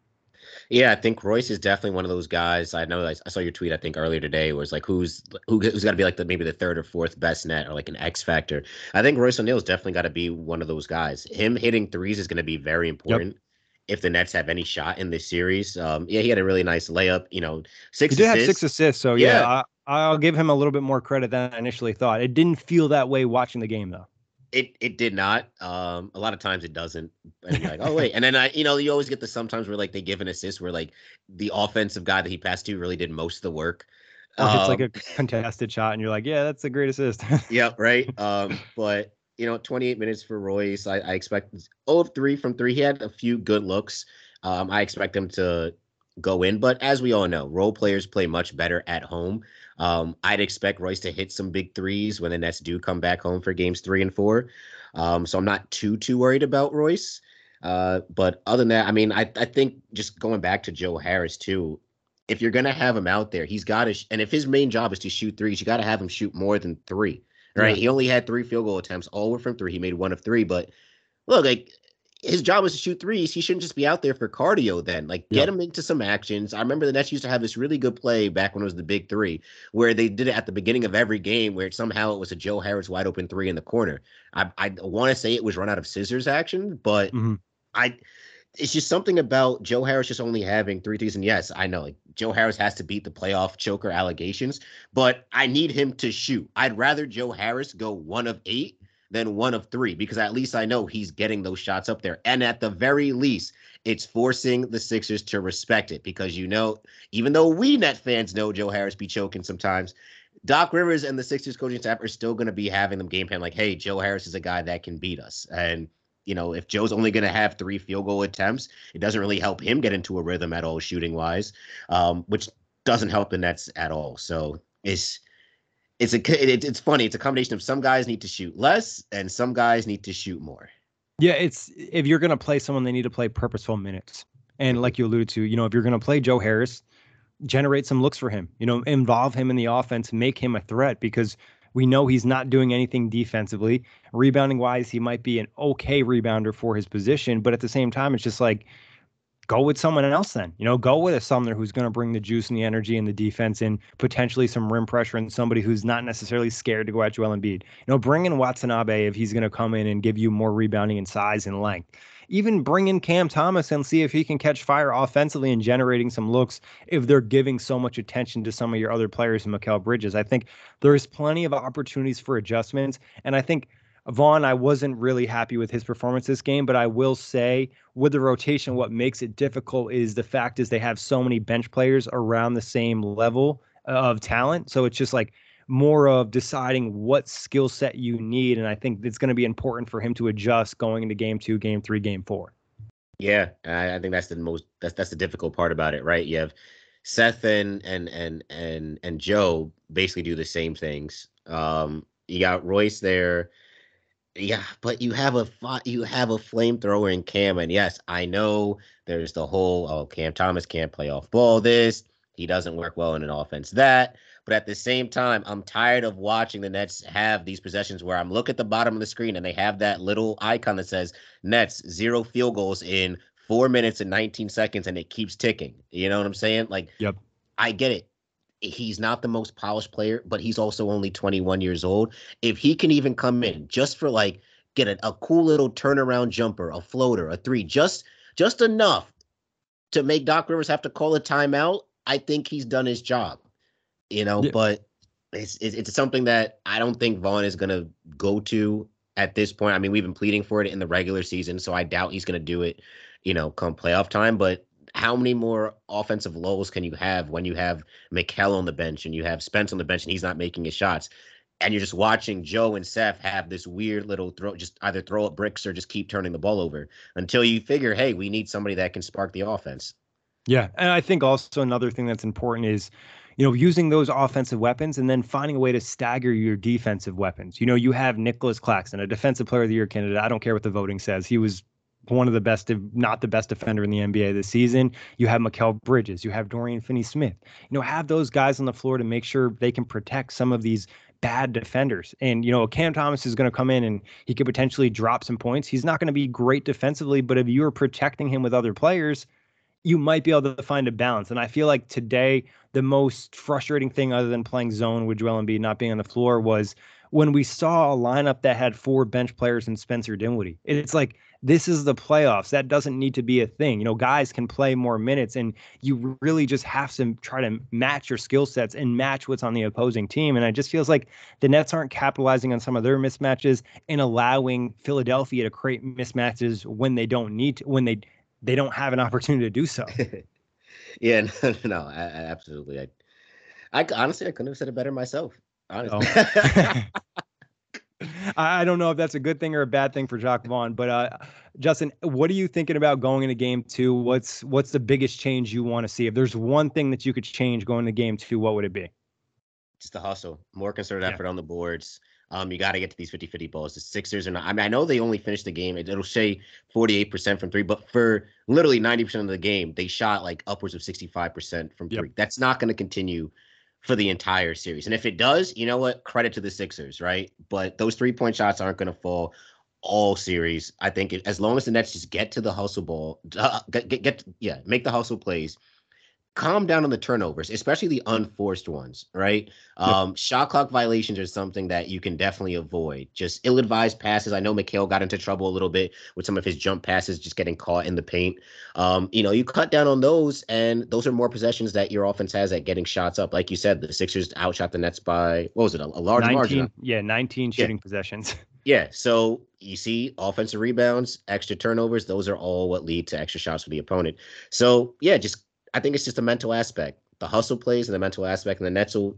B: Yeah, I think Royce is definitely one of those guys. I know I, saw your tweet. I think earlier today was like, who's who, who's got to be like the maybe the third or fourth best net or like an X factor. I think Royce O'Neale's definitely got to be one of those guys. Him hitting threes is going to be very important. Yep. If the Nets have any shot in this series, um, yeah, he had a really nice layup. You know, six.
A: He did assists. have six assists, so yeah, yeah I, I'll give him a little bit more credit than I initially thought. It didn't feel that way watching the game, though.
B: It it did not. Um, a lot of times it doesn't. And like, oh wait, [laughs] and then I, you know, you always get the sometimes where like they give an assist where like the offensive guy that he passed to really did most of the work.
A: Or um, it's like a um, contested shot, and you're like, yeah, that's a great assist.
B: yeah, right. [laughs] Um, but you know, 28 minutes for Royce. I, I expect 0 of 3 from 3. He had a few good looks. Um, I expect him to go in, but as we all know, role players play much better at home. Um, I'd expect Royce to hit some big threes when the Nets do come back home for games three and four. Um, so I'm not too too worried about Royce. Uh, but other than that, I mean, I I think just going back to Joe Harris too. If you're gonna have him out there, he's got to, sh- and if his main job is to shoot threes, you got to have him shoot more than three. Right? Yeah. He only had three field goal attempts, all were from three. He made one of three, but look, like his job was to shoot threes. He shouldn't just be out there for cardio then. Like get yeah. him into some actions. I remember the Nets used to have this really good play back when it was the big three, where they did it at the beginning of every game where somehow it was a Joe Harris wide open three in the corner. I I want to say it was run out of scissors action, but mm-hmm. I it's just something about Joe Harris just only having three threes. And yes, I know like Joe Harris has to beat the playoff choker allegations, but I need him to shoot. I'd rather Joe Harris go one of eight than one of three because at least I know he's getting those shots up there. And at the very least, it's forcing the Sixers to respect it because you know, even though we net fans know Joe Harris be choking sometimes, Doc Rivers and the Sixers coaching staff are still going to be having them game plan like, hey, Joe Harris is a guy that can beat us. And you know, if Joe's only going to have three field goal attempts, it doesn't really help him get into a rhythm at all, shooting wise, um, which doesn't help the Nets at all. So it's it's a it, it's funny. It's a combination of some guys need to shoot less and some guys need to shoot more.
A: Yeah, it's if you're gonna play someone, they need to play purposeful minutes. And like you alluded to, you know, if you're gonna play Joe Harris, generate some looks for him. You know, involve him in the offense, make him a threat because we know he's not doing anything defensively. Rebounding wise, he might be an okay rebounder for his position, but at the same time, it's just like go with someone else then. You know, go with a Sumner who's going to bring the juice and the energy and the defense and potentially some rim pressure and somebody who's not necessarily scared to go at Joel Embiid. You know, bring in Watanabe if he's going to come in and give you more rebounding and size and length. Even bring in Cam Thomas and see if he can catch fire offensively and generating some looks if they're giving so much attention to some of your other players and Mikal Bridges. I think there's plenty of opportunities for adjustments. And I think Vaughn, I wasn't really happy with his performance this game, but I will say with the rotation, what makes it difficult is the fact is they have so many bench players around the same level of talent. So it's just like more of deciding what skill set you need. And I think it's going to be important for him to adjust going into game two, game three, game four.
B: Yeah, I, think that's the most that's that's the difficult part about it, right? You have Seth and and and and and Joe basically do the same things. Um, you got Royce there yeah, but you have a you have a flamethrower in Cam, and yes, I know there's the whole oh Cam Thomas can't play off ball. This he doesn't work well in an offense. That, but at the same time, I'm tired of watching the Nets have these possessions where I'm look at the bottom of the screen and they have that little icon that says Nets zero field goals in four minutes and 19 seconds, and it keeps ticking. You know what I'm saying? Like,
A: yep,
B: I get it he's not the most polished player, but he's also only 21 years old. If he can even come in just for like get a, a cool little turnaround jumper, a floater, a three, just just enough to make Doc Rivers have to call a timeout, I think he's done his job. You know, yeah. but it's, it's it's something that I don't think Vaughn is gonna go to at this point. I mean, we've been pleading for it in the regular season, so I doubt he's gonna do it, you know, come playoff time. But how many more offensive lows can you have when you have Mikal on the bench and you have Spence on the bench and he's not making his shots? And you're just watching Joe and Seth have this weird little throw, just either throw up bricks or just keep turning the ball over until you figure, hey, we need somebody that can spark the offense.
A: Yeah. And I think also another thing that's important is, you know, using those offensive weapons and then finding a way to stagger your defensive weapons. You know, you have Nicholas Claxton, a defensive player of the year candidate. I don't care what the voting says. He was one of the best, if not the best defender in the NBA this season. You have Mikal Bridges, you have Dorian Finney Smith. You know, have those guys on the floor to make sure they can protect some of these bad defenders. And, you know, Cam Thomas is going to come in and he could potentially drop some points. He's not going to be great defensively, but if you are protecting him with other players, you might be able to find a balance. And I feel like today, the most frustrating thing other than playing zone with Joel Embiid not being on the floor was when we saw a lineup that had four bench players and Spencer Dinwiddie. It's like this is the playoffs. That doesn't need to be a thing. You know, guys can play more minutes, and you really just have to try to match your skill sets and match what's on the opposing team. And it just feels like the Nets aren't capitalizing on some of their mismatches and allowing Philadelphia to create mismatches when they don't need to, when they they don't have an opportunity to do so. [laughs]
B: yeah, [laughs] no, no, I, I absolutely. I, I honestly I couldn't have said it better myself. Honestly. Oh. [laughs]
A: I don't know if that's a good thing or a bad thing for Jacque Vaughn, but uh, Justin, what are you thinking about going into game two? What's what's the biggest change you want to see? If there's one thing that you could change going to game two, what would it be?
B: Just the hustle, more concerted yeah. effort on the boards. Um, you got to get to these 50 50 balls. The Sixers are not, I mean, I know they only finished the game. It, will say 48% from three, but for literally 90% of the game, they shot like upwards of 65% from yep. three. That's not going to continue for the entire series. And if it does, you know what? Credit to the Sixers, right? But those three point shots aren't going to fall all series. I think it, as long as the Nets just get to the hustle ball, uh, get, get, get yeah, make the hustle plays calm down on the turnovers, especially the unforced ones, right? Um, shot clock violations are something that you can definitely avoid. Just ill-advised passes. I know Mikal got into trouble a little bit with some of his jump passes, just getting caught in the paint. Um, you know, you cut down on those, and those are more possessions that your offense has at getting shots up. Like you said, the Sixers outshot the Nets by what was it, a, a large
A: 19,
B: margin?
A: Yeah, 19 shooting yeah. possessions. [laughs]
B: Yeah, so you see offensive rebounds, extra turnovers, those are all what lead to extra shots for the opponent. So, yeah, just I think it's just a mental aspect. The hustle plays and the mental aspect, and the Nets will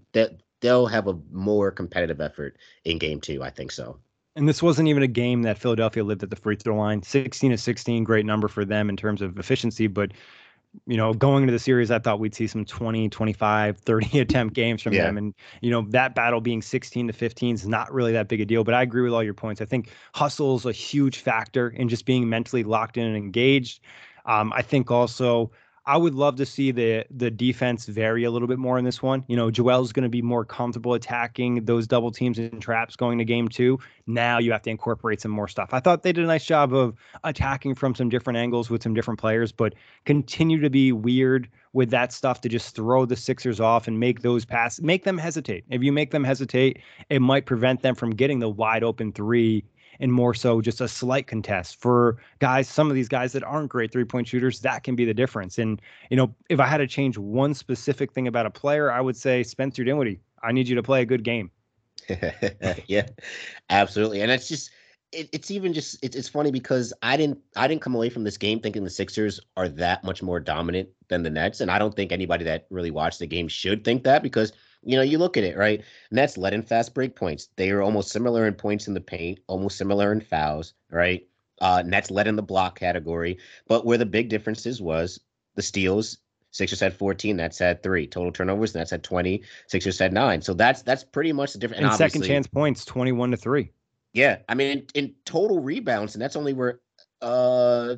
B: they'll have a more competitive effort in game two. I think so.
A: And this wasn't even a game that Philadelphia lived at the free throw line. 16 to 16, great number for them in terms of efficiency. But, you know, going into the series, I thought we'd see some 20, 25, 30 [laughs] attempt games from yeah. them. And, you know, that battle being 16 to 15 is not really that big a deal. But I agree with all your points. I think hustle is a huge factor in just being mentally locked in and engaged. Um, I think also I would love to see the the defense vary a little bit more in this one. You know, Joel's going to be more comfortable attacking those double teams and traps going to game two. Now you have to incorporate some more stuff. I thought they did a nice job of attacking from some different angles with some different players, but continue to be weird with that stuff to just throw the Sixers off and make those pass, make them hesitate. If you make them hesitate, it might prevent them from getting the wide open three and more so just a slight contest for guys, some of these guys that aren't great three point shooters, that can be the difference. And, you know, if I had to change one specific thing about a player, I would say Spencer Dinwiddie, I need you to play a good game. [laughs]
B: yeah, absolutely. And it's just, it, it's even just it's, it's funny because I didn't I didn't come away from this game thinking the Sixers are that much more dominant than the Nets, and I don't think anybody that really watched the game should think that because you know, you look at it, right? Nets led in fast break points. They are almost similar in points in the paint, almost similar in fouls, right? Uh, Nets led in the block category, but where the big differences was the steals. Sixers had 14, Nets had three. Total turnovers, Nets had 20, Sixers had nine. So that's that's pretty much the difference.
A: And, and second chance points, 21 to three.
B: Yeah. I mean, in, in total rebounds, and that's only were uh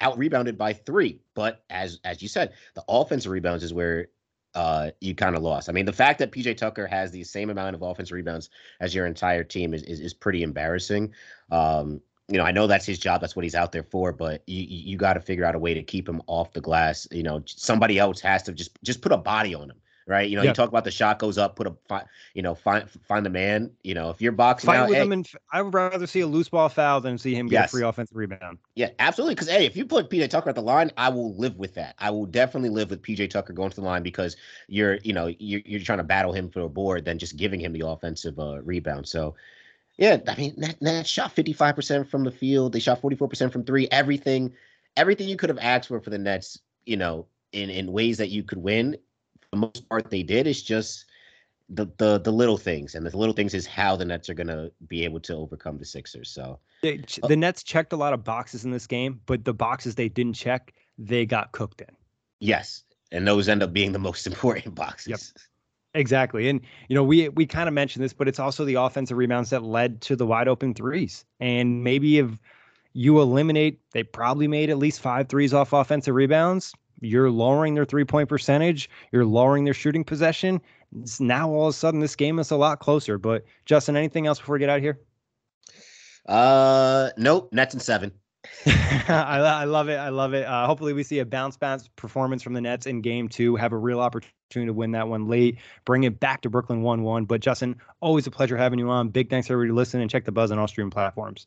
B: out rebounded by three. But as as you said, the offensive rebounds is where uh, you kind of lost. I mean, the fact that PJ Tucker has the same amount of offense rebounds as your entire team is is, is pretty embarrassing. Um, you know, I know that's his job. That's what he's out there for. But you you got to figure out a way to keep him off the glass. You know, somebody else has to just just put a body on him right? You know, you talk about the shot goes up, put a, fi- you know, find find the man. You know, if you're boxing
A: fight
B: out,
A: with hey, him, and I would rather see a loose ball foul than see him get yes. a free offensive rebound.
B: Yeah, absolutely. Because hey, if you put PJ Tucker at the line, I will live with that. I will definitely live with PJ Tucker going to the line because you're, you know, you're, you're trying to battle him for a board than just giving him the offensive uh, rebound. So. Yeah, I mean, that, that shot 55% from the field. They shot 44% from three. Everything, everything you could have asked for for the Nets, you know, in in ways that you could win the most part they did is just the the the little things, and the little things is how the Nets are going to be able to overcome the Sixers. So
A: they, uh the Nets checked a lot of boxes in this game, but the boxes they didn't check, they got cooked in.
B: Yes, and those end up being the most [laughs] important boxes. Yep.
A: Exactly. And you know, we we kind of mentioned this, but it's also the offensive rebounds that led to the wide open threes. And maybe if you eliminate, they probably made at least five threes off offensive rebounds you're lowering their three point percentage, you're lowering their shooting possession. It's now all of a sudden this game is a lot closer. But Justin, anything else before we get out of here?
B: Uh, nope. Nets and seven. [laughs]
A: I, I, love it. I love it. Uh, hopefully, we see a bounce bounce performance from the Nets in game two, have a real opportunity to win that one late, bring it back to Brooklyn 1 1. But, Justin, always a pleasure having you on. Big thanks to everybody listening and check the buzz on all streaming platforms.